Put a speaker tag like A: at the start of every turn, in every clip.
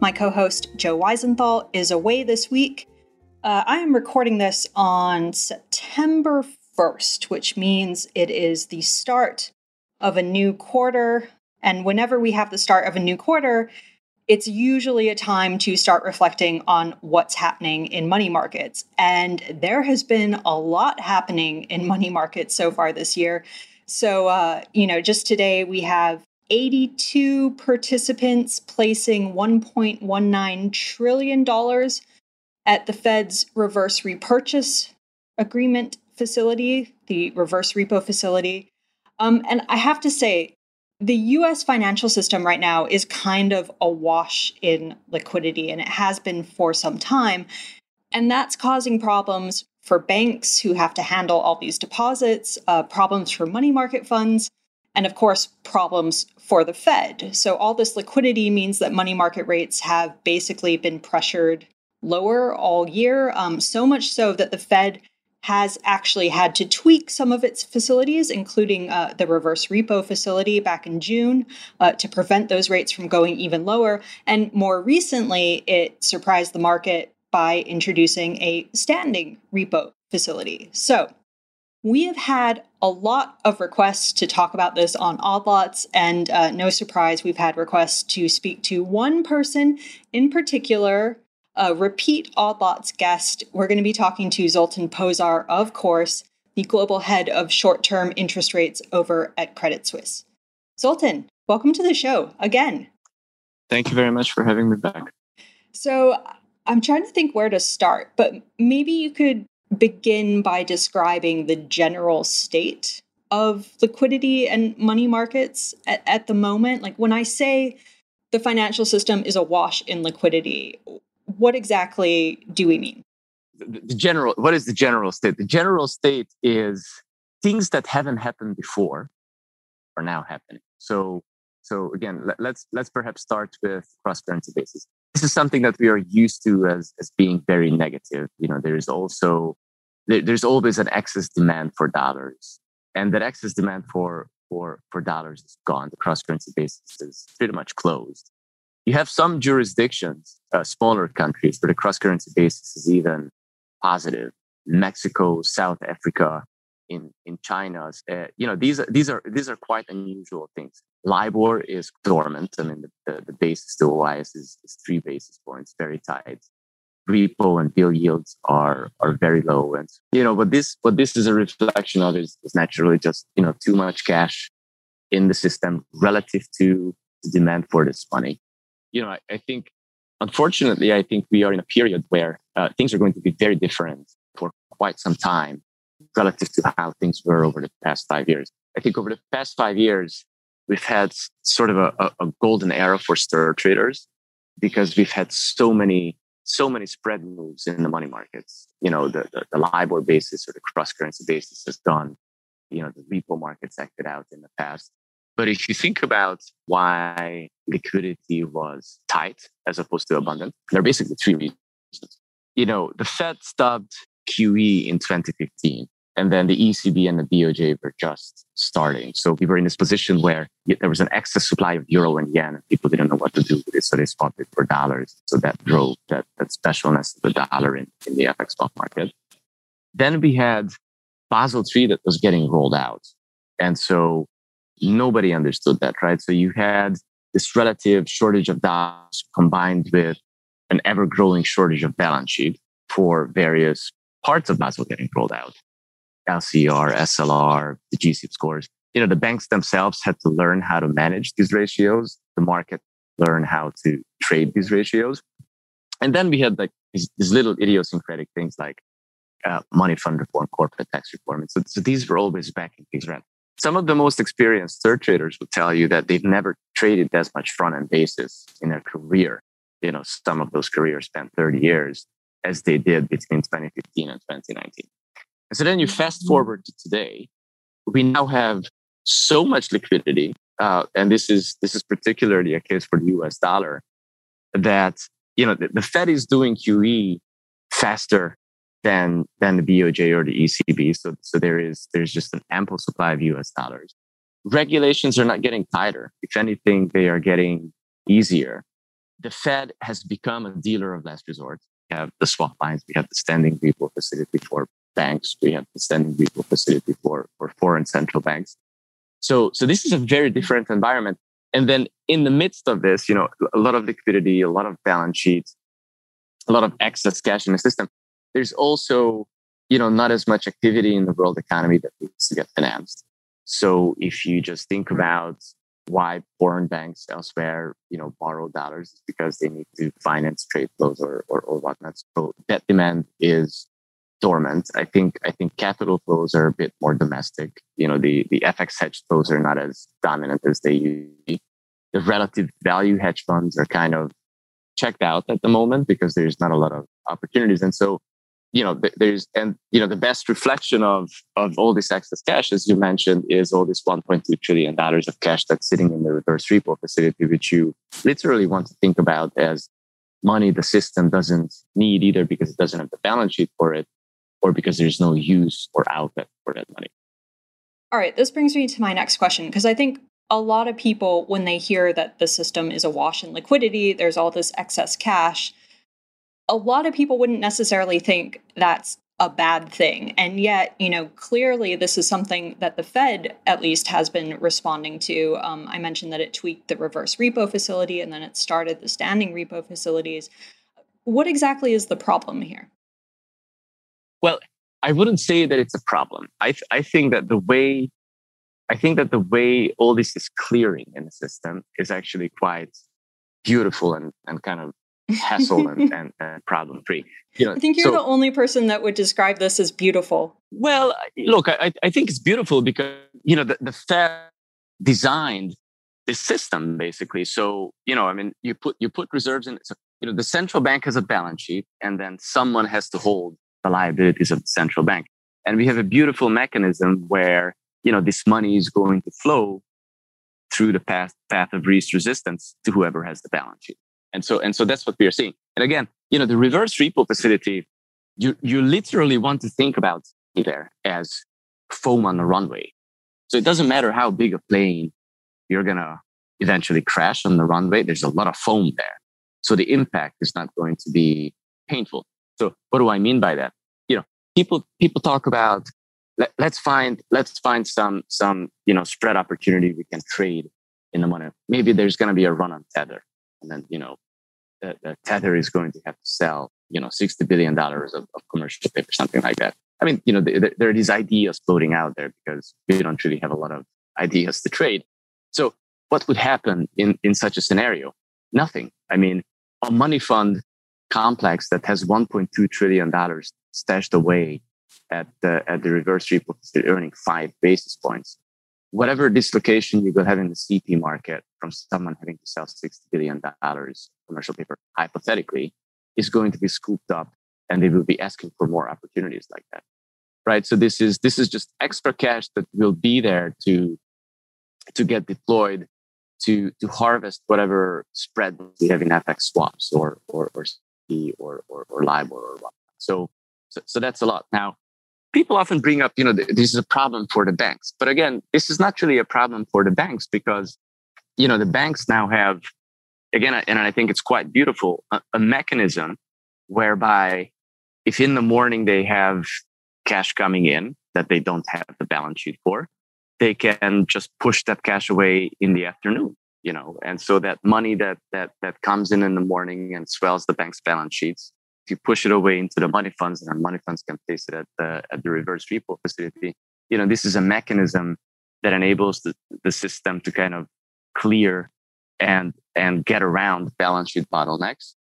A: My co host, Joe Weisenthal, is away this week. Uh, I am recording this on September 1st, which means it is the start of a new quarter. And whenever we have the start of a new quarter, it's usually a time to start reflecting on what's happening in money markets. And there has been a lot happening in money markets so far this year. So, uh, you know, just today we have 82 participants placing $1.19 trillion at the Fed's reverse repurchase agreement facility, the reverse repo facility. Um, and I have to say, the US financial system right now is kind of awash in liquidity, and it has been for some time. And that's causing problems for banks who have to handle all these deposits, uh, problems for money market funds, and of course, problems for the Fed. So, all this liquidity means that money market rates have basically been pressured lower all year, um, so much so that the Fed has actually had to tweak some of its facilities, including uh, the reverse repo facility back in June, uh, to prevent those rates from going even lower. And more recently, it surprised the market by introducing a standing repo facility. So, we have had a lot of requests to talk about this on Odd Lots, and uh, no surprise, we've had requests to speak to one person in particular, a repeat Odd Lots guest. We're going to be talking to Zoltan Pozsar, of course, the global head of short term interest rates over at Credit Suisse. Zoltan, welcome to the show again.
B: Thank you very much for having me back.
A: So, I'm trying to think where to start, but maybe you could begin by describing the general state of liquidity and money markets at, at, the moment? Like when I say the financial system is awash in liquidity, what exactly do we mean?
B: The, general, what is the general state? The general state is things that haven't happened before are now happening. So, so again, let, let's let's perhaps start with cross currency basis this is something that we are used to as, as being very negative. You know, there is also there, there's always an excess demand for dollars, and that excess demand for for for dollars is gone. The cross currency basis is pretty much closed. You have some jurisdictions, uh, smaller countries, where the cross currency basis is even positive. Mexico, South Africa, in in China. Uh, you know, these these are these are quite unusual things. LIBOR is dormant. I mean, the, the, the basis to OIS is, is three basis points, very tight. Repo and bill yields are are very low, and you know, what this what this is a reflection of is, is naturally just you know too much cash in the system relative to the demand for this money. You know, I, I think unfortunately, I think we are in a period where uh, things are going to be very different for quite some time relative to how things were over the past five years. I think over the past five years, we've had sort of a, a golden era for stir traders because we've had so many so many spread moves in the money markets. You know, the, the, the LIBOR basis or the cross currency basis has gone. You know, the repo markets acted out in the past. But if you think about why liquidity was tight as opposed to abundant, there are basically three reasons. You know, the Fed stopped QE in 2015 And then the ECB and the BOJ were just starting. So we were in this position where there was an excess supply of euro and yen, and people didn't know what to do with it. So they swapped it for dollars. So that drove that, that specialness of the dollar in, in the FX spot market. Then we had Basel III that was getting rolled out. And so nobody understood that, right? So you had this relative shortage of dollars combined with an ever growing shortage of balance sheet for various parts of Basel getting rolled out. LCR, SLR, the GSIB scores. You know, the banks themselves had to learn how to manage these ratios. The market learn how to trade these ratios. And then we had like these, these little idiosyncratic things like uh, money fund reform, corporate tax reform. And so, so these were always backing things around. Some of the most experienced third traders would tell you that they've never traded as much front end basis in their career. You know, some of those careers spent 30 years as they did between 2015 and 2019. And so then you fast mm-hmm. forward to today, we now have so much liquidity, uh, and this is this is particularly a case for the U.S. dollar, that you know the, the Fed is doing QE faster than than the BOJ or the ECB. So so there is there's just an ample supply of U.S. dollars. Regulations are not getting tighter. If anything, they are getting easier. The Fed has become a dealer of last resort. We have the swap lines. We have the standing repo facility for banks. We have the standing repo facility for, for foreign central banks. So, so this is a very different environment. And then in the midst of this, you know, a lot of liquidity, a lot of balance sheets, a lot of excess cash in the system. There's also, you know, not as much activity in the world economy that needs to get financed. So if you just think about why foreign banks elsewhere, you know, borrow dollars, is because they need to finance trade flows or, or, or whatnot. So debt demand is dormant. I think I think capital flows are a bit more domestic. You know, the the FX hedge flows are not as dominant as they used to be. The relative value hedge funds are kind of checked out at the moment because there's not a lot of opportunities. And so, you know, there's and you know the best reflection of of all this excess cash, as you mentioned, is all this 1.2 trillion dollars of cash that's sitting in the reverse repo facility, which you literally want to think about as money the system doesn't need either because it doesn't have the balance sheet for it or because there's no use or outlet for that money.
A: All right, this brings me to my next question because I think a lot of people, when they hear that the system is awash in liquidity, there's all this excess cash, a lot of people wouldn't necessarily think that's a bad thing. And yet, you know, clearly this is something that the Fed at least has been responding to. Um, I mentioned that it tweaked the reverse repo facility and then it started the standing repo facilities. What exactly is the problem here?
B: Well, I wouldn't say that it's a problem. I, th- I think that the way I think that the way all this is clearing in the system is actually quite beautiful and, and kind of hassle and, and, and problem free.
A: You know, I think you're so, the only person that would describe this as beautiful.
B: Well, look, I, I think it's beautiful because, you know, the, the Fed designed this system basically. So, you know, I mean, you put, you put reserves in, so, you know, the central bank has a balance sheet and then someone has to hold the liabilities of the central bank. And we have a beautiful mechanism where, you know, this money is going to flow through the path, path of least resistance to whoever has the balance sheet. And so, and so that's what we are seeing. And again, you know, the reverse repo facility, you, you literally want to think about there as foam on the runway. So it doesn't matter how big a plane you're going to eventually crash on the runway. There's a lot of foam there. So the impact is not going to be painful. So what do I mean by that? You know, people people talk about let, us find let's find some some you know spread opportunity we can trade in the money. Maybe there's going to be a run on tether, and then you know the, the tether is going to have to sell you know sixty billion dollars of, of, commercial paper, something like that. I mean, you know, the, the, there are these ideas floating out there because we don't really have a lot of ideas to trade. So, what would happen in in such a scenario? Nothing. I mean, a money fund complex that has 1.2 trillion dollars stashed away at the at the reverse repo earning five basis points. Whatever dislocation you will have in the CP market from someone having to sell 60 billion dollars commercial paper, hypothetically, is going to be scooped up and they will be asking for more opportunities like that. Right. So this is this is just extra cash that will be there to to get deployed to to harvest whatever spread we have in FX swaps or or, or or, or, or LIBOR or. So, so, so that's a lot. Now, people often bring up, you know, this is a problem for the banks. But again, this is not really a problem for the banks because, you know, the banks now have, again, and I think it's quite beautiful, a, a mechanism whereby if in the morning they have cash coming in that they don't have the balance sheet for, they can just push that cash away in the afternoon you know and so that money that that that comes in in the morning and swells the bank's balance sheets if you push it away into the money funds and our money funds can place it at the at the reverse repo facility. You know this is a mechanism that enables the, the system to kind of clear and and get around balance sheet bottlenecks.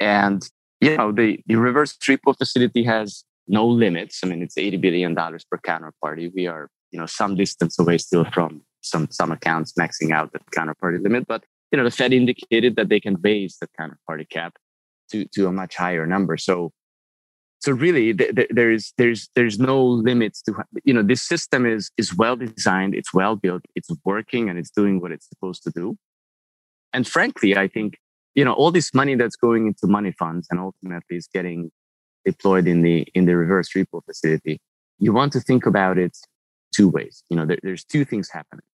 B: And you know the the reverse repo facility has no limits. I mean it's 80 billion dollars per counterparty. We are you know some distance away still from some some accounts maxing out the counterparty limit. But you know the Fed indicated that they can raise the counterparty cap to to a much higher number. So so really th- th- there's there's there's no limits to you know this system is is well designed it's well built it's working and it's doing what it's supposed to do and frankly i think you know all this money that's going into money funds and ultimately is getting deployed in the in the reverse repo facility you want to think about it two ways. You know, there, there's two things happening.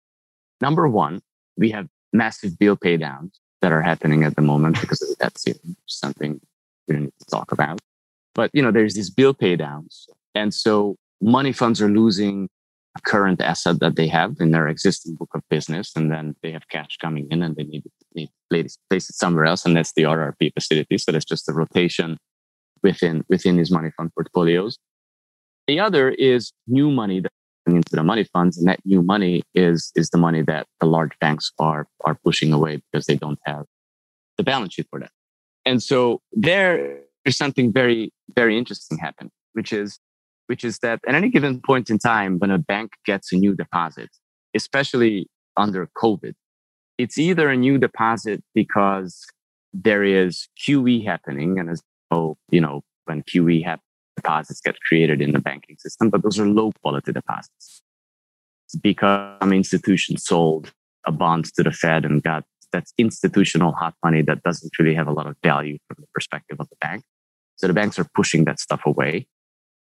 B: Number one, we have massive bill pay downs that are happening at the moment because the ceiling, something we don't need to talk about. But you know, there's these bill pay downs. And so money funds are losing a current asset that they have in their existing book of business, and then they have cash coming in and they need to, place it somewhere else, and that's the RRP facility. So that's just a rotation within within these money fund portfolios. The other is new money that into the money funds, and that new money is is the money that the large banks are are pushing away because they don't have the balance sheet for that. And so there is something very very interesting happening, which is which is that at any given point in time when a bank gets a new deposit, especially under COVID, it's either a new deposit because there is QE happening, and as you know, when QE happens deposits get created in the banking system, but those are low quality deposits. Because some institution sold a bond to the Fed and got that's institutional hot money that doesn't really have a lot of value from the perspective of the bank. So the banks are pushing that stuff away.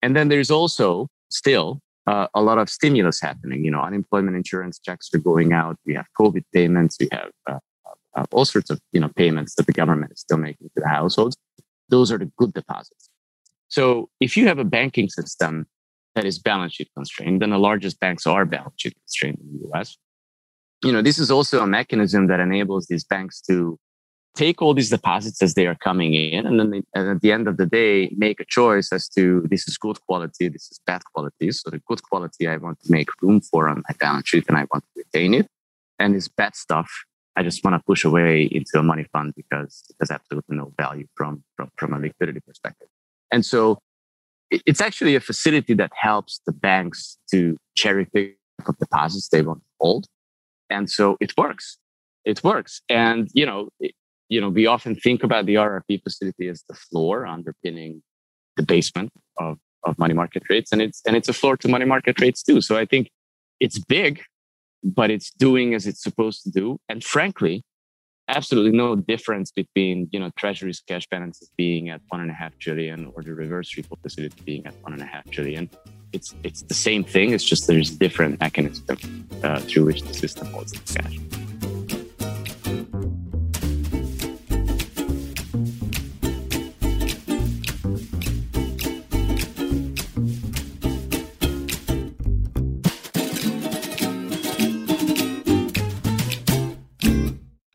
B: And then there's also still uh, a lot of stimulus happening. You know, unemployment insurance checks are going out. We have COVID payments. We have uh, uh, all sorts of you know payments that the government is still making to the households. Those are the good deposits. So if you have a banking system that is balance sheet constrained, then the largest banks are balance sheet constrained in the US. You know, this is also a mechanism that enables these banks to take all these deposits as they are coming in, and then they, and at the end of the day, make a choice as to this is good quality, this is bad quality. So the good quality I want to make room for on my balance sheet, and I want to retain it, and this bad stuff I just want to push away into a money fund because it has absolutely no value from from, from a liquidity perspective. And so it's actually a facility that helps the banks to cherry pick up deposits they want to hold. And so it works. It works. And, you know, it, you know, we often think about the RRP facility as the floor underpinning the basement of, of money market rates. And it's, and it's a floor to money market rates too. So I think it's big, but it's doing as it's supposed to do. And frankly, absolutely no difference between you know treasury's cash balances being at one and a half trillion or the reverse repo facility being at one and a half trillion. It's it's the same thing it's just there's different mechanisms uh, through which the system holds the cash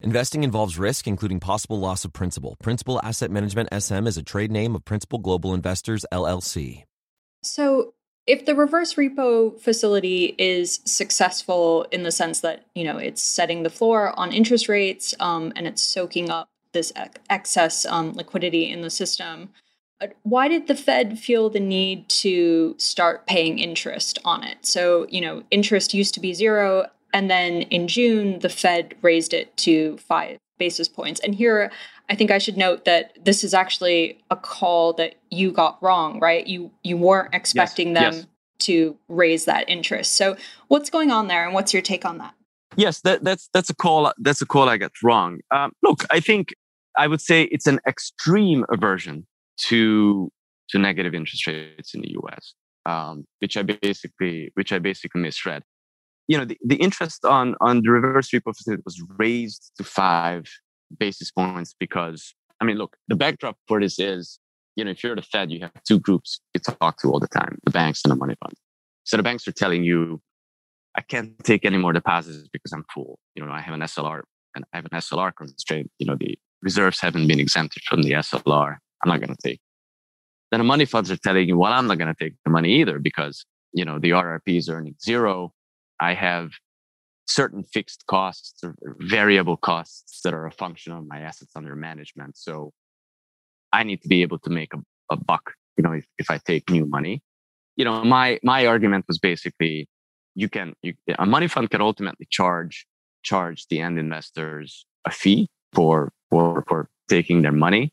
C: Investing involves risk, including possible loss of principal. Principal Asset Management SM is a trade name of Principal Global Investors, LLC.
A: So, if the reverse repo facility is successful in the sense that, you know, it's setting the floor on interest rates um, and it's soaking up this excess um, liquidity in the system, why did the Fed feel the need to start paying interest on it? So, you know, interest used to be zero And then in June, the Fed raised it to five basis points. And here, I think I should note that this is actually a call that you got wrong, right? You you weren't expecting yes, them yes. to raise that interest. So what's going on there, and what's your take on that?
B: Yes, that, that's that's a call. That's a call I got wrong. Um, look, I think I would say it's an extreme aversion to to negative interest rates in the U.S., um, which I basically which I basically misread. You know, the, the interest on on the reverse repo facility was raised to five basis points because I mean, look, the backdrop for this is, you know, if you're the Fed, you have two groups you talk to all the time: the banks and the money funds. So the banks are telling you, I can't take any more deposits because I'm full. You know, I have an SLR and I have an SLR constraint. You know, the reserves haven't been exempted from the SLR. I'm not going to take. Then the money funds are telling you, well, I'm not going to take the money either because, you know, the RRP is earning zero. I have certain fixed costs or variable costs that are a function of my assets under management. So I need to be able to make a, a buck, you know, if, if I take new money. You know, my, my argument was basically you can, you, a money fund can ultimately charge, charge the end investors a fee for, for, for taking their money.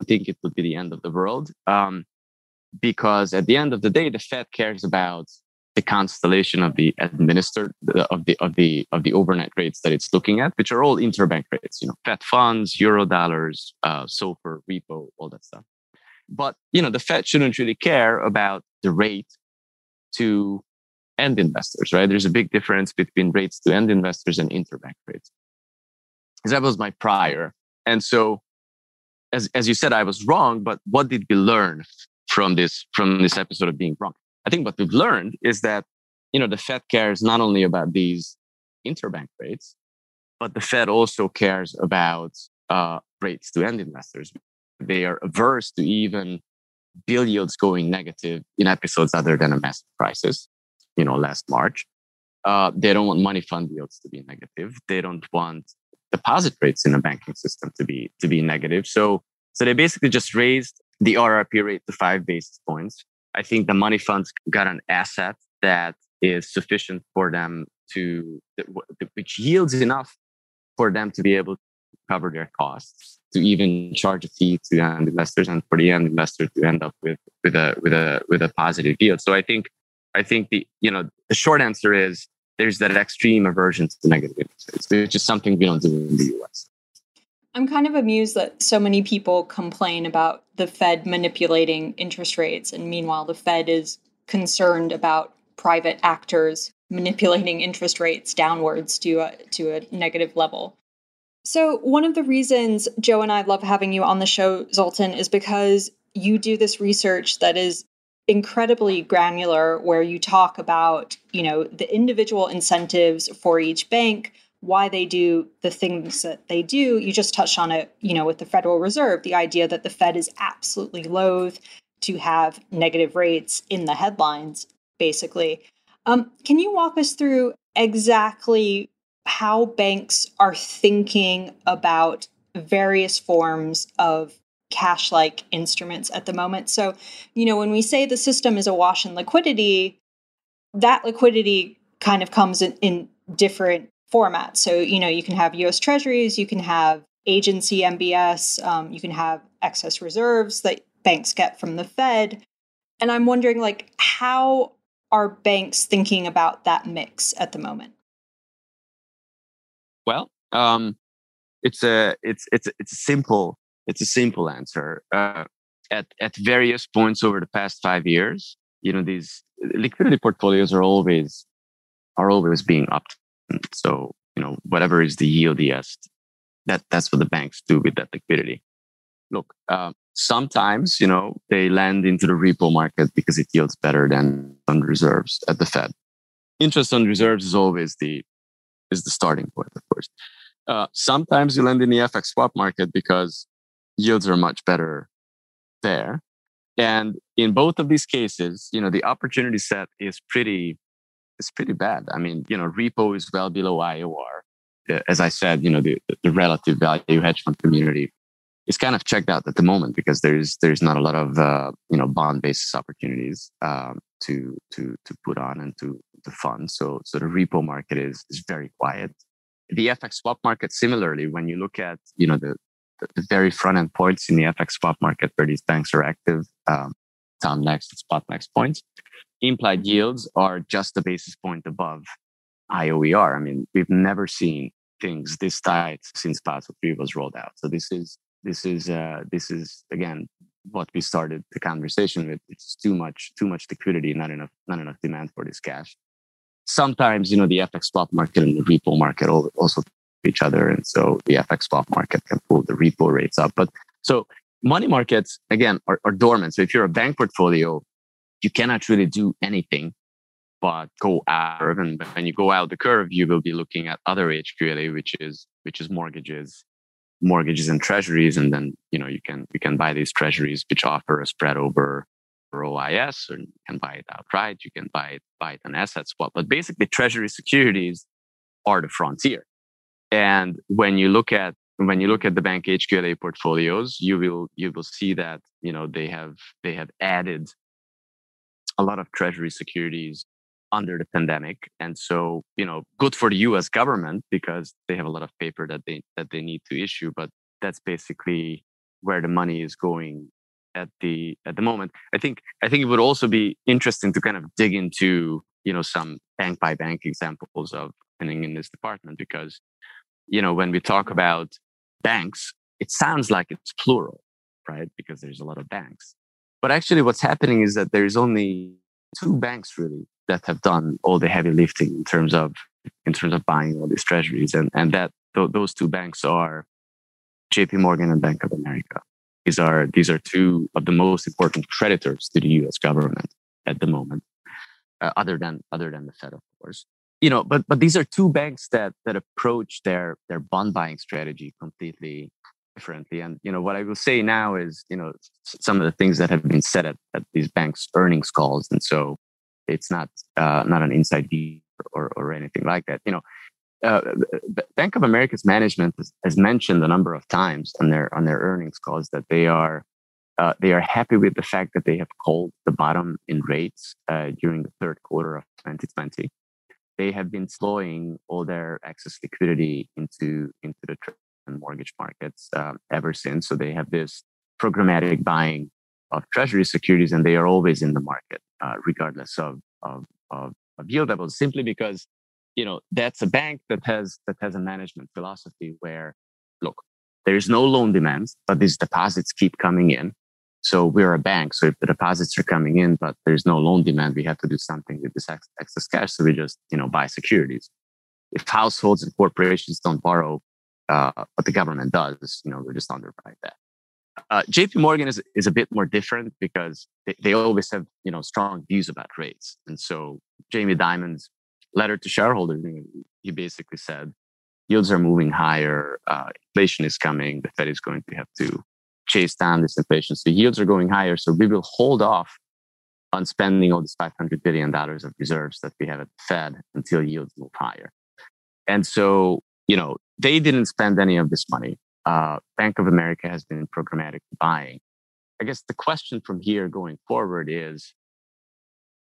B: I think it would be the end of the world. Um, because at the end of the day, the Fed cares about the constellation of the administered of the of the of the overnight rates that it's looking at, which are all interbank rates, you know, Fed funds, euro dollars, uh, SOFR, repo, all that stuff. But you know, the Fed shouldn't really care about the rate to end investors, right? There's a big difference between rates to end investors and interbank rates. Because that was my prior. And so as as you said, I was wrong, but what did we learn from this from this episode of being wrong? I think what we've learned is that, you know, the Fed cares not only about these interbank rates, but the Fed also cares about uh, rates to end investors. They are averse to even bill yields going negative in episodes other than a massive crisis, you know, last March. Uh, they don't want money fund yields to be negative. They don't want deposit rates in the banking system to be to be negative. So so they basically just raised the RRP rate to five basis points. I think the money funds got an asset that is sufficient for them to, which yields enough for them to be able to cover their costs, to even charge a fee to the end investors, and for the end investor to end up with with a with a with a positive yield. So I think I think the you know the short answer is there's that extreme aversion to negative interest rates, which is something we don't do in the US.
A: I'm kind of amused that so many people complain about the Fed manipulating interest rates, and meanwhile, the Fed is concerned about private actors manipulating interest rates downwards to a, to a negative level. So, one of the reasons Joe and I love having you on the show, Zoltan, is because you do this research that is incredibly granular where you talk about, you know, the individual incentives for each bank, why they do the things that they do. You just touched on it, you know, with the Federal Reserve, the idea that the Fed is absolutely loath to have negative rates in the headlines, basically. Um, can you walk us through exactly how banks are thinking about various forms of cash like instruments at the moment? So, you know, when we say the system is awash in liquidity, that liquidity kind of comes in, in different formats. So, you know, you can have US Treasuries, you can have agency MBS, um, you can have excess reserves that banks get from the Fed. And I'm wondering, like, how are banks thinking about that mix at the moment?
B: Well, um, it's a it's it's it's a simple it's a simple answer. Uh, at at various points over the past five years, you know, these liquidity portfolios are always are always being upped so, you know, whatever is the yieldiest, that that's what the banks do with that liquidity. Look, uh, sometimes, you know, they land into the repo market because it yields better than on reserves at the Fed. Interest on reserves is always the is the starting point, of course. Uh, sometimes you land in the FX swap market because yields are much better there. And in both of these cases, you know, the opportunity set is pretty is pretty bad. I mean, you know, repo is well below IOR. As I said, you know, the, the relative value hedge fund community is kind of checked out at the moment because there's there's not a lot of uh, you know bond basis opportunities. Um, to to to put on and to to fund. So so the repo market is is very quiet. The FX swap market, similarly, when you look at you know the the, the very front end points in the FX swap market where these banks are active, um, Tom next spot next points, implied yields are just a basis point above IOER. I mean, we've never seen things this tight since Basel III was rolled out. So this is this is uh, this is again what we started the conversation with. It's too much too much liquidity, not enough not enough demand for this cash. Sometimes you know the FX swap market and the repo market also each other, and so the FX swap market can pull the repo rates up. But so money markets again are, are dormant. So if you're a bank portfolio, you cannot really do anything but go out. And when you go out the curve you will be looking at other hqla which is which is mortgages mortgages and treasuries. And then you know you can you can buy these treasuries which offer a spread over OIS or you can buy it outright. You can buy it buy it on asset swap but basically treasury securities are the frontier. And when you look at when you look at the bank HQLA portfolios you will you will see that you know they have they have added a lot of treasury securities under the pandemic and so you know good for the us government because they have a lot of paper that they that they need to issue but that's basically where the money is going at the at the moment. I think i think it would also be interesting to kind of dig into you know some bank by bank examples of happening in this department because you know when we talk about banks it sounds like it's plural right? Because there's a lot of banks but actually what's happening is that there's only two banks really that have done all the heavy lifting in terms of in terms of buying all these treasuries. And and that th- those two banks are JP Morgan and Bank of America. These are these are two of the most important creditors to the US government at the moment uh, other than other than the Fed of course. You know but but these are two banks that that approach their their bond buying strategy completely differently and you know what i will say now is you know some of the things that have been said at, at these banks earnings calls and so it's not uh, not an inside deal or, or anything like that. You know, uh, Bank of America's management has, has, mentioned a number of times on their on their earnings calls that they are uh, they are happy with the fact that they have called the bottom in rates uh, during the third quarter of 2020. They have been slowing all their excess liquidity into into the mortgage markets um, ever since. So they have this programmatic buying of treasury securities, and they are always in the market, uh, regardless of, of, of, of yield levels, simply because you know that's a bank that has that has a management philosophy where look there is no loan demand but these deposits keep coming in. So we're a bank so if the deposits are coming in but there's no loan demand we have to do something with this excess cash. So we just you know buy securities. If households and corporations don't borrow uh, but the government does you know we're just underwrite that uh, JP Morgan is, is a bit more different because they, they always have you know strong views about rates. And so Jamie Dimon's letter to shareholders, he basically said yields are moving higher, uh, inflation is coming, the Fed is going to have to chase down this inflation. So yields are going higher. So we will hold off on spending all this $500 billion of reserves that we have at the Fed until yields move higher. And so, you know, they didn't spend any of this money uh, Bank of America has been programmatic buying. I guess the question from here going forward is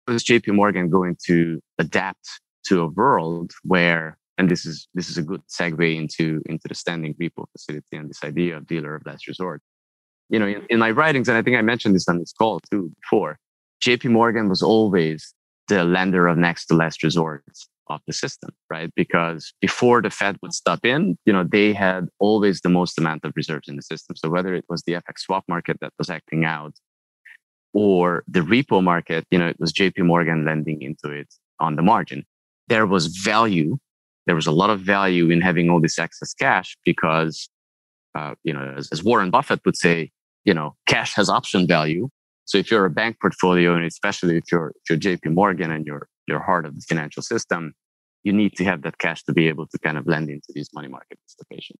B: is JP Morgan going to adapt to a world where and this is this is a good segue into into the standing repo facility and this idea of dealer of last resort. You know, in, in my writings, and I think I mentioned this on this call too before, JP Morgan was always the lender of next to last resort of the system, right? Because before the Fed would step in, you know, they had always the most amount of reserves in the system. So whether it was the FX swap market that was acting out or the repo market, you know, it was JP Morgan lending into it on the margin. There was value. There was a lot of value in having all this excess cash because, uh, you know, as, as Warren Buffett would say, you know, cash has option value. So if you're a bank portfolio, and especially if you're, if you're JP Morgan and you're you're heart of the financial system, you need to have that cash to be able to kind of lend into these money market participation.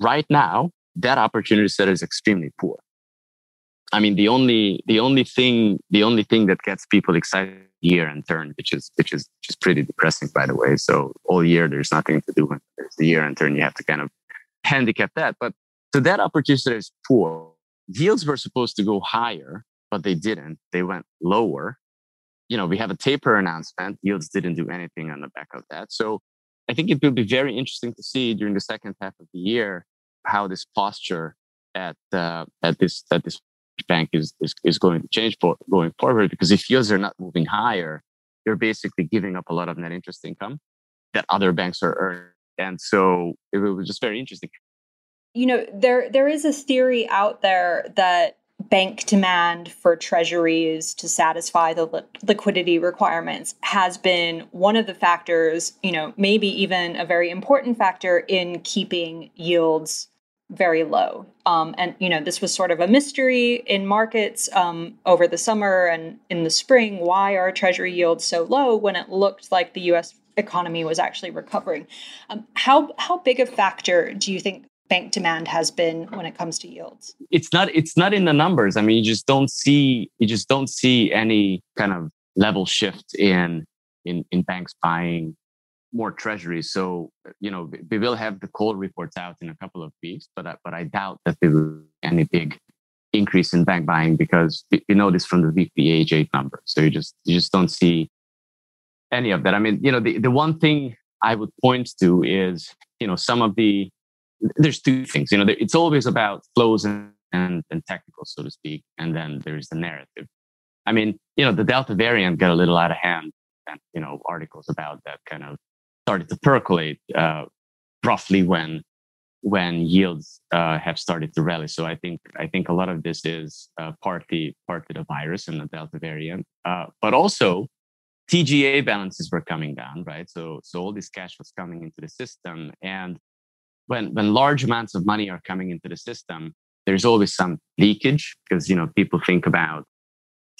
B: Right now, that opportunity set is extremely poor. I mean, the only the only thing the only thing that gets people excited year and turn, which is which is just pretty depressing, by the way. So all year there's nothing to do, and there's the year and turn. You have to kind of handicap that. But so that opportunity set is poor. Yields were supposed to go higher, but they didn't. They went lower you know, we have a taper announcement. Yields didn't do anything on the back of that. So I think it will be very interesting to see during the second half of the year how this posture at uh, at this at this bank is, is is going to change for going forward. Because if yields are not moving higher, you're basically giving up a lot of net interest income that other banks are earning. And so it was just very interesting.
A: You know, there there is a theory out there that bank demand for treasuries to satisfy the li- liquidity requirements has been one of the factors, you know, maybe even a very important factor in keeping yields very low. Um, and, you know, this was sort of a mystery in markets um, over the summer and in the spring. Why are treasury yields so low when it looked like the US economy was actually recovering? Um, how, how big a factor do you think bank demand has been when it comes to yields?
B: It's not it's not in the numbers. I mean you just don't see you just don't see any kind of level shift in in in banks buying more treasuries. So you know we will have the call reports out in a couple of weeks but I, but i doubt that there will be any big increase in bank buying because you know this from the weekly H.8 number. So you just you just don't see any of that. I mean you know the, the one thing i would point to is you know some of the there's two things you know it's always about flows and, and, and technical so to speak and then there's the narrative. I mean you know the delta variant got a little out of hand and you know articles about that kind of started to percolate uh, roughly when when yields uh, have started to rally. So i think i think a lot of this is uh, partly partly the virus and the delta variant uh, but also tga balances were coming down right? So so all this cash was coming into the system and when when large amounts of money are coming into the system, there's always some leakage because you know people think about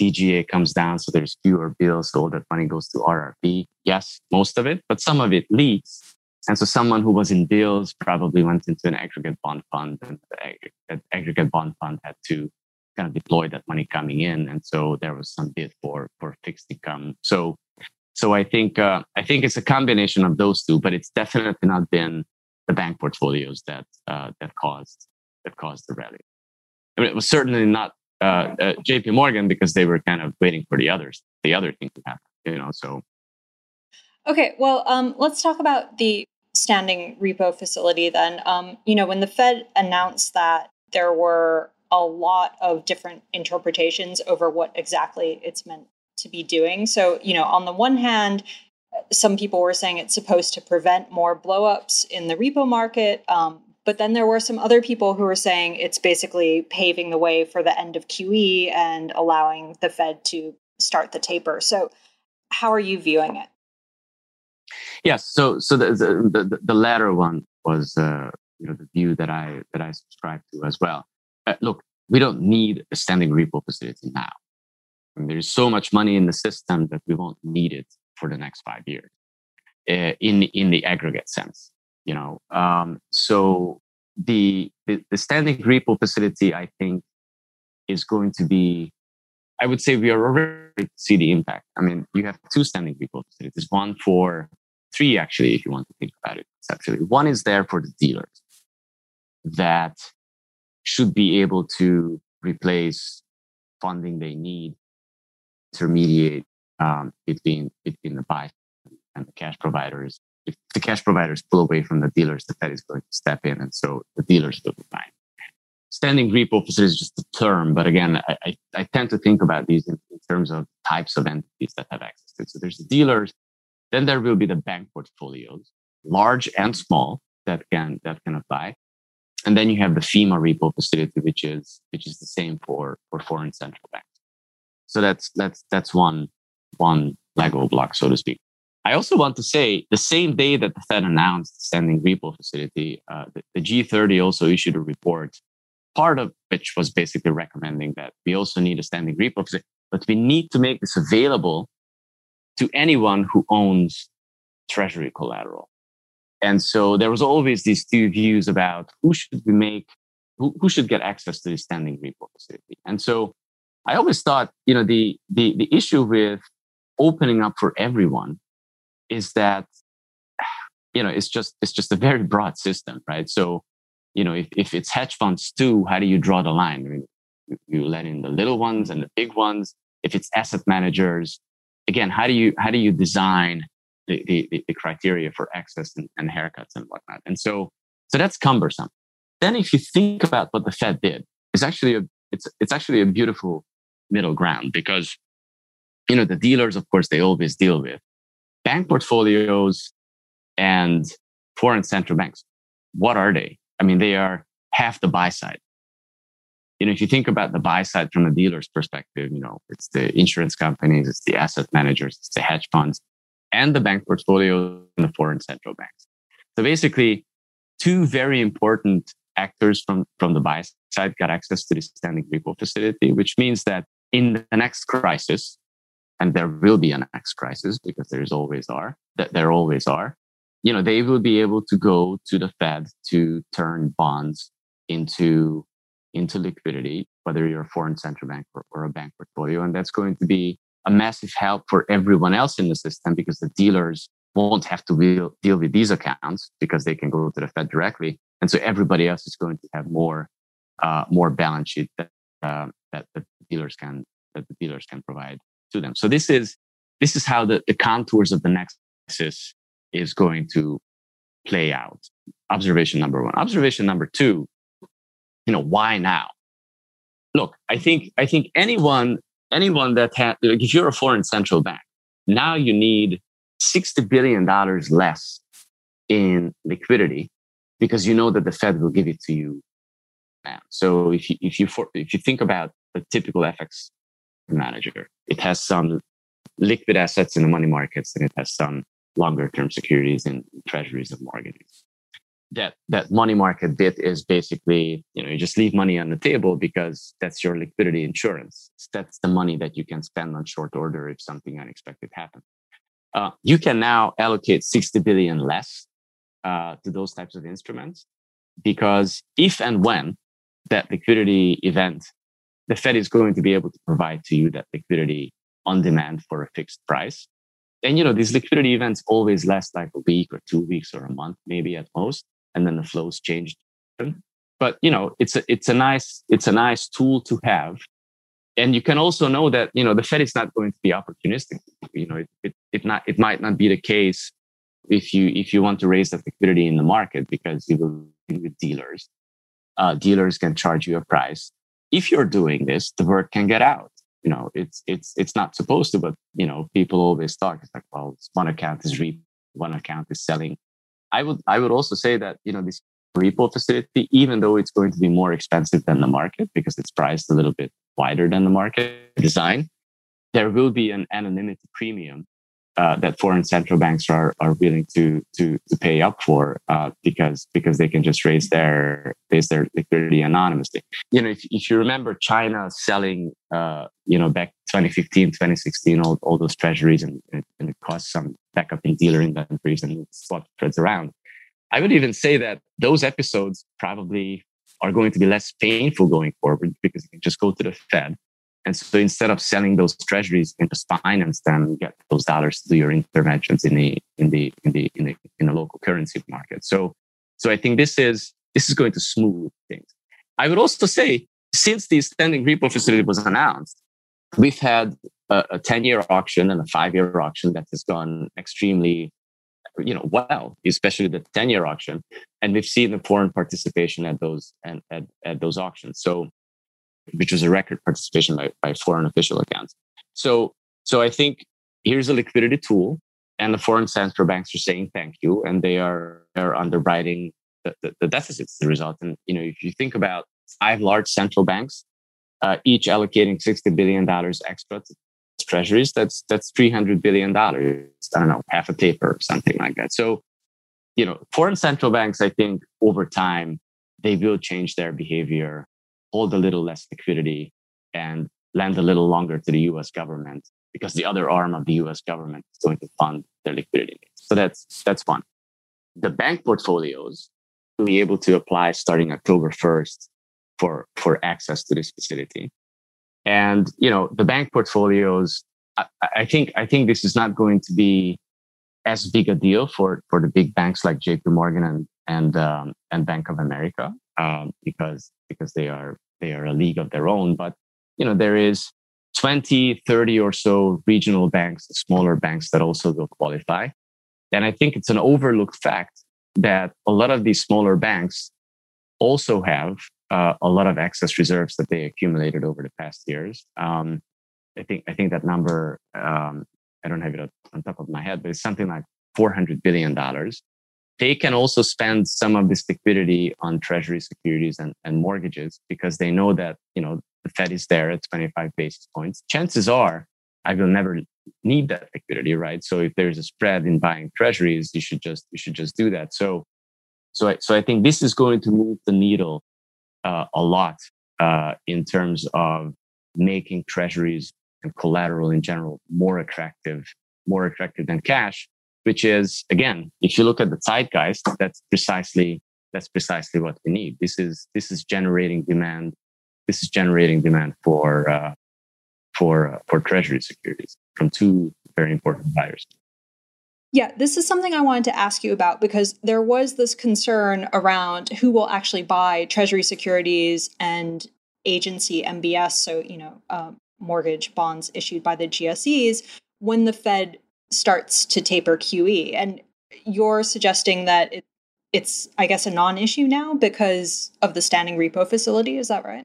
B: TGA comes down, so there's fewer bills, so all that money goes to RRP. Yes, most of it, but some of it leaks. And so someone who was in bills probably went into an aggregate bond fund, and the aggregate bond fund had to kind of deploy that money coming in, and so there was some bid for for fixed income. So, so I think uh, I think it's a combination of those two, but it's definitely not been the bank portfolios that uh, that caused that caused the rally. I mean, it was certainly not uh, uh, J.P. Morgan because they were kind of waiting for the others, the other thing to happen. You know, so.
A: Okay, well, um, let's talk about the standing repo facility then. Um, you know, when the Fed announced that there were a lot of different interpretations over what exactly it's meant to be doing. So, you know, on the one hand, some people were saying it's supposed to prevent more blowups in the repo market. Um, but then there were some other people who were saying it's basically paving the way for the end of QE and allowing the Fed to start the taper. So, how are you viewing it?
B: Yes. So, so the the, the, the latter one was uh, you know the view that I that I subscribe to as well. Uh, look, we don't need a standing repo facility now. I mean, there's so much money in the system that we won't need it for the next five years uh, in in the aggregate sense you know? Um, so the, the, the standing repo facility i think is going to be i would say we are already see the impact. I mean you have two standing repo facilities one for three actually if you want to think about it conceptually. One is there for the dealers that should be able to replace funding they need intermediate um, between between the buy and the cash providers. If the cash providers pull away from the dealers, the Fed is going to step in, and so the dealers will be fine. Standing repo facility is just a term, but again, I, I, I tend to think about these in, in, terms of types of entities that have access to it. So there's the dealers, then there will be the bank portfolios, large and small, that can that can apply, and then you have the FIMA repo facility, which is which is the same for for foreign central banks. So that's that's that's one one Lego block, so to speak. I also want to say the same day that the Fed announced the standing repo facility, uh, the, the, G30 also issued a report, part of which was basically recommending that we also need a standing repo facility, but we need to make this available to anyone who owns treasury collateral. And so there was always these two views about who should we make, who, who should get access to the standing repo facility. And so I always thought, you know, the the the issue with opening up for everyone is that you know it's just it's just a very broad system right so you know if, if it's hedge funds too how do you draw the line I mean, you let in the little ones and the big ones if it's asset managers again, how do you how do you design the, the, the criteria for access and, and haircuts and whatnot? And so so that's cumbersome. Then if you think about what the Fed did, it's actually a it's it's actually a beautiful middle ground because you know the dealers, of course, they always deal with bank portfolios and foreign central banks. What are they? I mean, they are half the buy side. You know, if you think about the buy side from the dealer's perspective, you know, it's the insurance companies, it's the asset managers, it's the hedge funds, and the bank portfolio and the foreign central banks. So basically, two very important actors from, from the buy side got access to the standing repo facility, which means that in the next crisis, and there will be an next crisis because there's always are, that there always are, you know, they will be able to go to the Fed to turn bonds into into liquidity, whether you're a foreign central bank or, or a bank portfolio. And that's going to be a massive help for everyone else in the system because the dealers won't have to deal, deal with these accounts because they can go to the Fed directly. And so everybody else is going to have more uh, more balance sheet that, uh, that the dealers can that the dealers can provide to them. So this is this is how the, the contours of the next crisis is going to play out. Observation number one. Observation number two, you know, why now? Look, I think I think anyone anyone that had like if you're a foreign central bank, now you need $60 billion less in liquidity because you know that the Fed will give it to you. So if you if you for, if you think about a typical FX manager, it has some liquid assets in the money markets and it has some longer term securities in treasuries and mortgages. That that money market bit is basically, you know, you just leave money on the table because that's your liquidity insurance. That's the money that you can spend on short order if something unexpected happens. Uh, you can now allocate 60 billion less uh, to those types of instruments because if and when that liquidity event, the Fed is going to be able to provide to you that liquidity on demand for a fixed price. And you know these liquidity events always last like a week or two weeks or a month maybe at most and then the flows change. But you know it's a it's a nice it's a nice tool to have. And you can also know that you know the fed is not going to be opportunistic. You know it, it, it not it might not be the case if you if you want to raise that liquidity in the market because you will with dealers. Uh, dealers can charge you a price if you're doing this the word can get out. You know it's it's it's not supposed to but you know people always talk it's like well one account is repo one account is selling. I would i would also say that you know this repo facility even though it's going to be more expensive than the market because it's priced a little bit wider than the market design there will be an anonymity premium uh, that foreign central banks are are willing to to to pay up for uh, because because they can just raise their raise their liquidity anonymously. You know, if, if you remember China selling, uh, you know, back 2015, 2016, all, all those treasuries and, and it caused some backup in dealer inventories and swap spreads around. I would even say that those episodes probably are going to be less painful going forward because you can just go to the Fed and so instead of selling those treasuries and just finance them, get those dollars to your interventions in the in the in the in the in the local currency market. So so I think this is this is going to smooth things. I would also say since the standing repo facility was announced, we've had a, a 10-year auction and a five-year auction that has gone extremely you know well especially the 10-year auction and we've seen the foreign participation at those and at, at those auctions so which was a record participation by, by foreign official accounts. So, so I think here's a liquidity tool, and the foreign central banks are saying thank you, and they are are underwriting the, the, the deficits. The result, and you know, if you think about five large central banks, uh, each allocating sixty billion dollars extra to treasuries, that's that's three hundred billion dollars. I don't know, half a paper or something like that. So, you know, foreign central banks, I think over time they will change their behavior hold a little less liquidity and lend a little longer to the US government because the other arm of the US government is going to fund their liquidity needs. So that's that's one. The bank portfolios will be able to apply starting October 1st for, for access to this facility. And you know, the bank portfolios, I, I think I think this is not going to be as big a deal for, for the big banks like JP Morgan and and um, and Bank of America um, because because they are they are a league of their own. But you know there is 20, 30 or so regional banks, smaller banks that also will qualify. And I think it's an overlooked fact that a lot of these smaller banks also have uh, a lot of excess reserves that they accumulated over the past years. Um, I think I think that number um, I don't have it on top of my head, but it's something like 400 billion dollars. They can also spend some of this liquidity on treasury securities and, and mortgages because they know that you know the Fed is there at 25 basis points. Chances are I will never need that liquidity, right? So if there's a spread in buying treasuries, you should just you should just do that. So so I, so I think this is going to move the needle uh, a lot uh, in terms of making treasuries and collateral in general more attractive, more attractive than cash. Which is again, if you look at the zeitgeist, that's precisely that's precisely what we need. This is this is generating demand. This is generating demand for uh, for uh, for treasury securities from two very important buyers.
A: Yeah, this is something I wanted to ask you about because there was this concern around who will actually buy Treasury securities and agency MBS, so you know, uh, mortgage bonds issued by the GSEs, when the Fed starts to taper QE. And you're suggesting that it, it's, I guess, a non-issue now because of the standing repo facility. Is that right?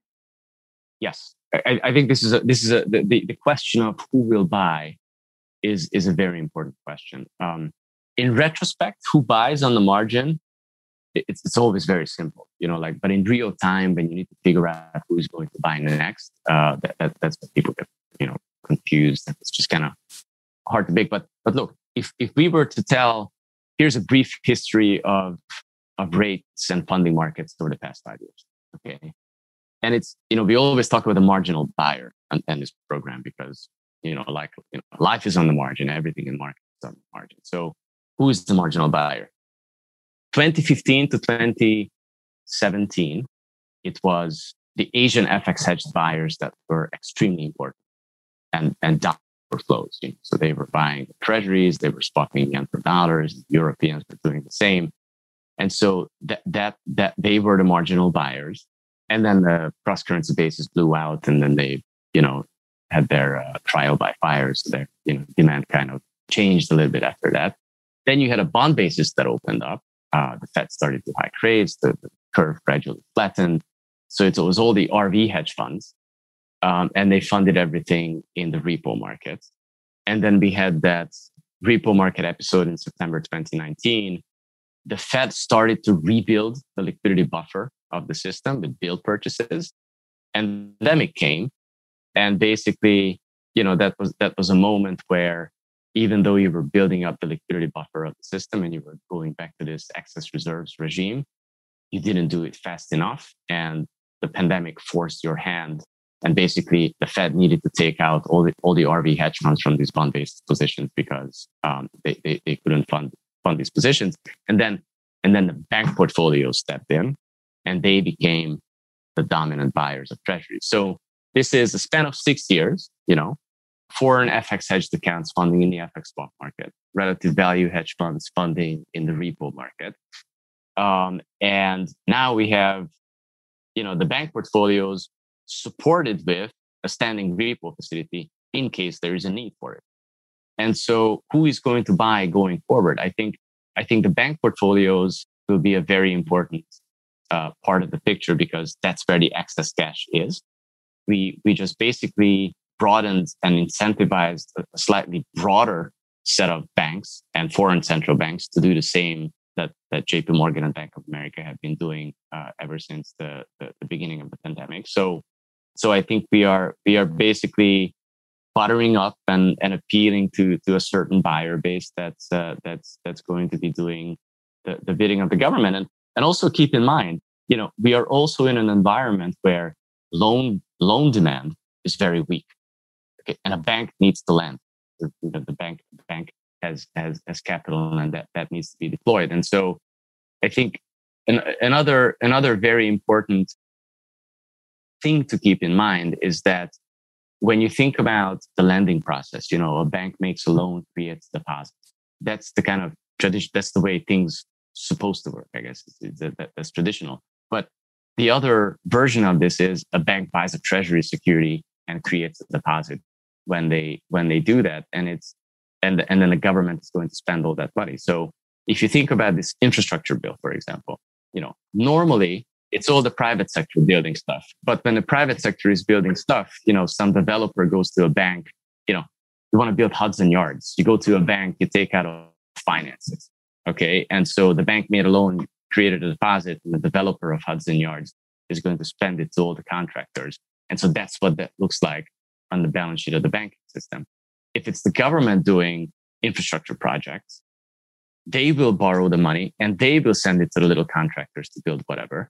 B: Yes, I, I think this is a, this is a, the, the question of who will buy is is a very important question. Um, in retrospect, who buys on the margin? It's it's always very simple, you know. Like, but in real time, when you need to figure out who's going to buy next, uh, that, that that's what people get, you know, confused. It's just kind of hard to make. But but look, if if we were to tell, here's a brief history of of rates and funding markets over the past five years. Okay, and it's you know we always talk about the marginal buyer and, and this program because you know, like you know, life is on the margin, everything in market is on the margin. So who is the marginal buyer? 2015 to 2017, it was the Asian FX hedged buyers that were extremely important and, and flows. So they were buying treasuries, they were swapping yen for dollars, Europeans were doing the same. And so that, that, that they were the marginal buyers. And then the cross currency basis blew out and then they, you know, had their uh, trial by fire. So their you know, demand kind of changed a little bit after that. Then you had a bond basis that opened up. Uh, the Fed started to hike rates. The, the curve gradually flattened. So it was all the RV hedge funds. Um, and they funded everything in the repo market. And then we had that repo market episode in September 2019. The Fed started to rebuild the liquidity buffer of the system with bill purchases. And then it came and basically you know that was that was a moment where even though you were building up the liquidity buffer of the system and you were going back to this excess reserves regime you didn't do it fast enough and the pandemic forced your hand and basically the fed needed to take out all the all the rv hedge funds from these bond basis positions because um, they, they, they couldn't fund fund these positions and then and then the bank portfolio stepped in and they became the dominant buyers of treasuries so this is a span of six years, you know, foreign FX hedged accounts funding in the FX spot market, relative value hedge funds funding in the repo market. Um, and now we have, you know, the bank portfolios supported with a standing repo facility in case there is a need for it. And so who is going to buy going forward? I think, I think the bank portfolios will be a very important uh, part of the picture because that's where the excess cash is we we just basically broadened and incentivized a slightly broader set of banks and foreign central banks to do the same that, that JP Morgan and Bank of America have been doing uh, ever since the, the, the, beginning of the pandemic. So, so I think we are, we are basically buttering up and, and appealing to, to a certain buyer base that's, uh, that's, that's going to be doing the, the bidding of the government. And, and also keep in mind, you know, we are also in an environment where loan loan demand is very weak. Okay, and a bank needs to lend. The, the bank the bank has has has capital, and that that needs to be deployed. And so, I think an, another another very important thing to keep in mind is that when you think about the lending process, you know, a bank makes a loan, creates deposits. That's the kind of tradition. That's the way things supposed to work. I guess that's traditional. But the other version of this is a bank buys a treasury security and creates a deposit when they when they do that and it's and and then the government is going to spend all that money so if you think about this infrastructure bill for example you know normally it's all the private sector building stuff but when the private sector is building stuff you know some developer goes to a bank you know you want to build hudson yards you go to a bank you take out a finances okay and so the bank made a loan created a deposit and the developer of hudson yards is going to spend it to all the contractors and so that's what that looks like on the balance sheet of the banking system. If it's the government doing infrastructure projects, they will borrow the money and they will send it to the little contractors to build whatever.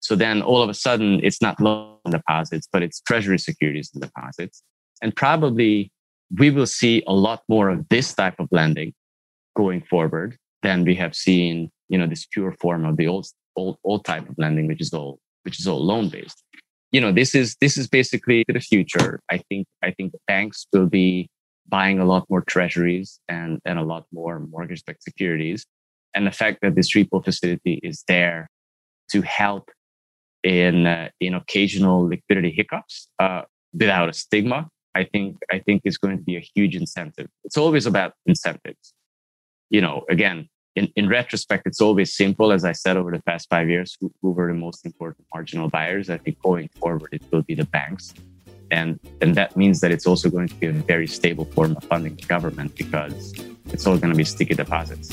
B: So then all of a sudden it's not loan deposits, but it's treasury securities and deposits. And probably we will see a lot more of this type of lending going forward than we have seen, you know, this pure form of the old old old type of lending, which is all which is all loan based you know this is this is basically the future. I think i think banks will be buying a lot more treasuries and and a lot more mortgage backed securities. And the fact that this repo facility is there to help in uh, in occasional liquidity hiccups uh, without a stigma i think i think is going to be a huge incentive it's always about incentives you know again in, in retrospect, it's always simple. As I said over the past five years, who, who were the most important marginal buyers? I think going forward, it will be the banks. And, and that means that it's also going to be a very stable form of funding the government because it's all going to be sticky deposits.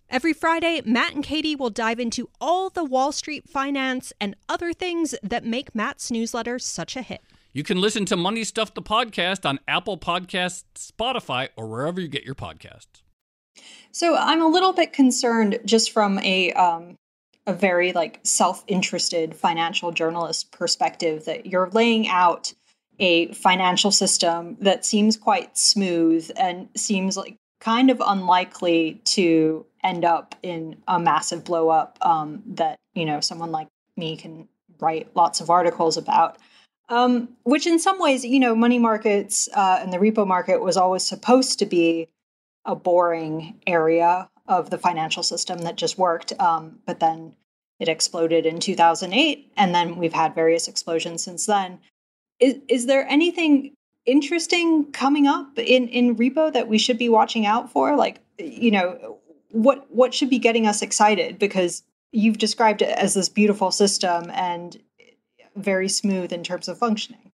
D: Every Friday, Matt and Katie will dive into all the Wall Street finance and other things that make Matt's newsletter such a hit.
E: You can listen to Money Stuff the podcast on Apple Podcasts, Spotify, or wherever you get your podcasts.
A: So I'm a little bit concerned just from a um, a very like self-interested financial journalist perspective that you're laying out a financial system that seems quite smooth and seems like kind of unlikely to end up in a massive blow up um, that you know someone like me can write lots of articles about. Um, which in some ways you know money markets uh, and the repo market was always supposed to be a boring area of the financial system that just worked um, but then it exploded in 2008 and then we've had various explosions since then. Is, is there anything interesting coming up in in repo that we should be watching out for? Like you know what what should be getting us excited? Because you've described it as this beautiful system and very smooth in terms of functioning.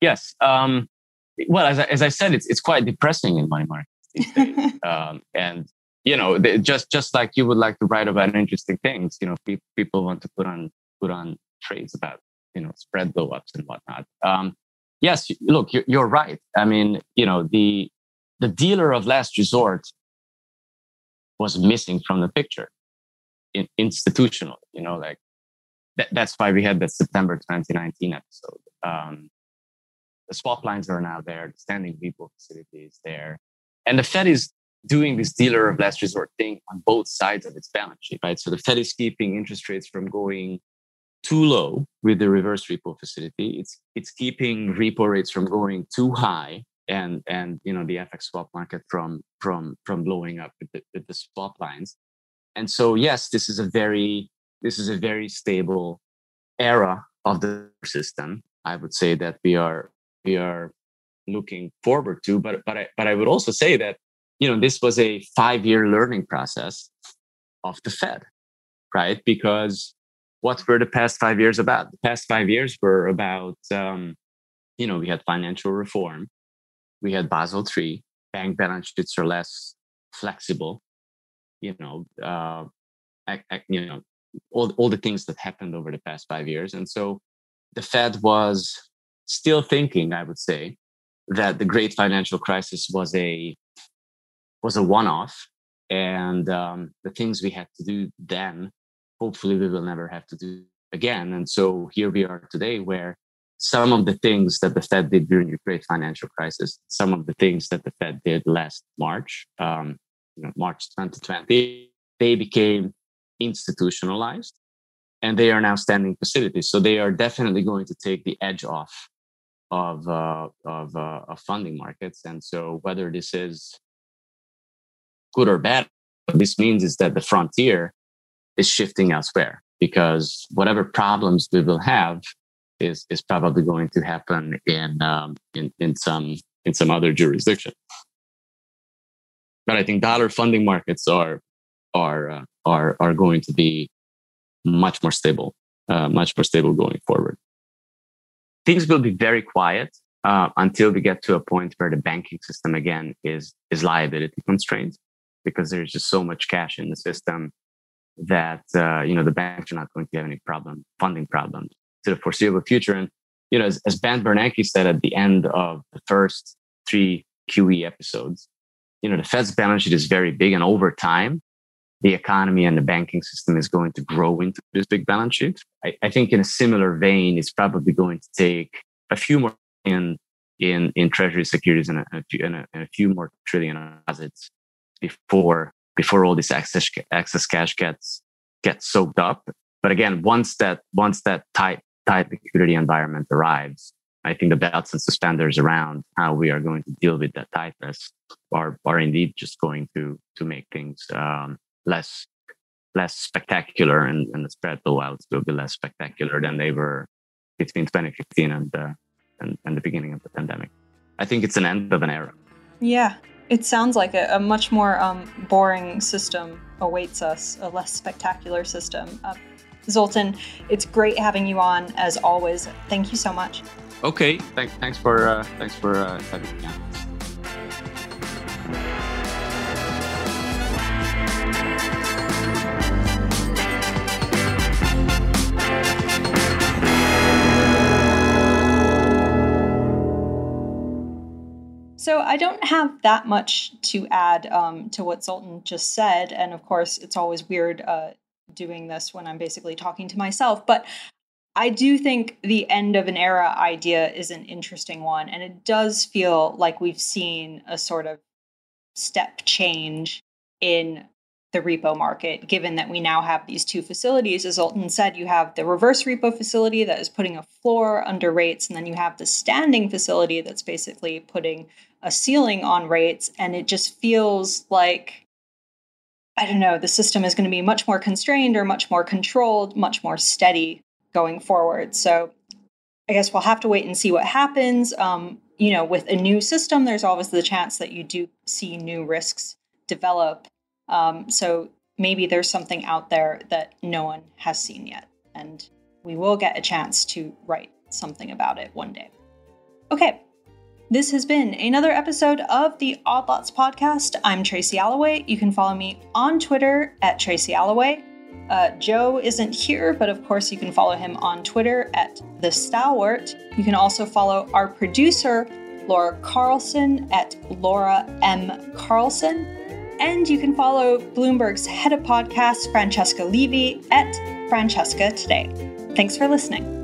B: Yes um, well as I, as I said it's it's quite depressing in money markets these days. Um, and you know just just like you would like to write about interesting things you know pe- people want to put on put on trades about you know spread blow ups and whatnot. Um, yes, look, you're right. I mean, you know, the the dealer of last resort was missing from the picture, in, institutional. You know, like that, that's why we had the September 2019 episode. Um, the swap lines are now there. The standing repo facility is there, and the Fed is doing this dealer of last resort thing on both sides of its balance sheet, right? So the Fed is keeping interest rates from going too low with the reverse repo facility. It's it's keeping repo rates from going too high and and you know the FX swap market from from from blowing up with the, with the swap lines. And so yes, this is a very this is a very stable era of the system. I would say that we are we are looking forward to, but but I but I would also say that you know, this was a five year learning process of the Fed, right? Because what were the past five years about? The past five years were about, um, you know, we had financial reform, we had Basel III, bank balance sheets are less flexible, you know, uh, you know, all, all the things that happened over the past five years. And so the Fed was still thinking, I would say, that the great financial crisis was a was a one-off and um, the things we had to do then hopefully we will never have to do again and so here we are today where some of the things that the fed did during the great financial crisis some of the things that the fed did last march um, you know, march 2020 they became institutionalized and they are now standing facilities so they are definitely going to take the edge off of uh, of, uh, of funding markets and so whether this is good or bad. What this means is that the frontier is shifting elsewhere because whatever problems we will have is is probably going to happen in um, in in some in some other jurisdiction. But I think dollar funding markets are are uh, are are going to be much more stable, uh, much more stable going forward. Things will be very quiet uh, until we get to a point where the banking system again is is liability constrained because there's just so much cash in the system that uh, you know the banks are not going to have any problem funding problems to the foreseeable future. And you know, as, as Ben Bernanke said at the end of the first three QE episodes, you know, the Fed's balance sheet is very big, and over time, the economy and the banking system is going to grow into this big balance sheet. I, I think, in a similar vein, it's probably going to take a few more in in in treasury securities and a, a, few, and a, and a few more trillion assets before before all this excess excess cash gets gets soaked up. But again, once that once that tight tight liquidity environment arrives, I think the belts and suspenders around how we are going to deal with that tightness are are indeed just going to to make things um, less less spectacular, and, and the spread blowouts will be less spectacular than they were between 2015 and, uh, and and the beginning of the pandemic. I think it's an end of an era.
A: Yeah, it sounds like a, a much more um, boring system awaits us, a less spectacular system. Uh, Zoltan, it's great having you on as always. Thank you so much.
B: Okay, thanks. Thanks for uh, thanks for uh, having me on.
A: So I don't have that much to add um, to what Zoltan just said, and of course, it's always weird uh, doing this when I'm basically talking to myself. But I do think the end of an era idea is an interesting one, and it does feel like we've seen a sort of step change in the repo market, given that we now have these two facilities. As Zoltan said, you have the reverse repo facility that is putting a floor under rates, and then you have the standing facility that's basically putting a ceiling on rates. And it just feels like, I don't know, the system is going to be much more constrained or much more controlled, much more steady going forward. So I guess we'll have to wait and see what happens. Um, you know, with a new system, there's always the chance that you do see new risks develop um, so maybe there's something out there that no one has seen yet, and we will get a chance to write something about it one day. Okay, this has been another episode of the Odd Lots podcast. I'm Tracy Alloway. You can follow me on Twitter at Tracy Alloway. Uh, Joe isn't here, but of course you can follow him on Twitter at The Stalwart. You can also follow our producer, Laura Carlson, at Laura M. Carlson. And you can follow Bloomberg's head of podcasts, Francesca Levy, at Francesca Today. Thanks for listening.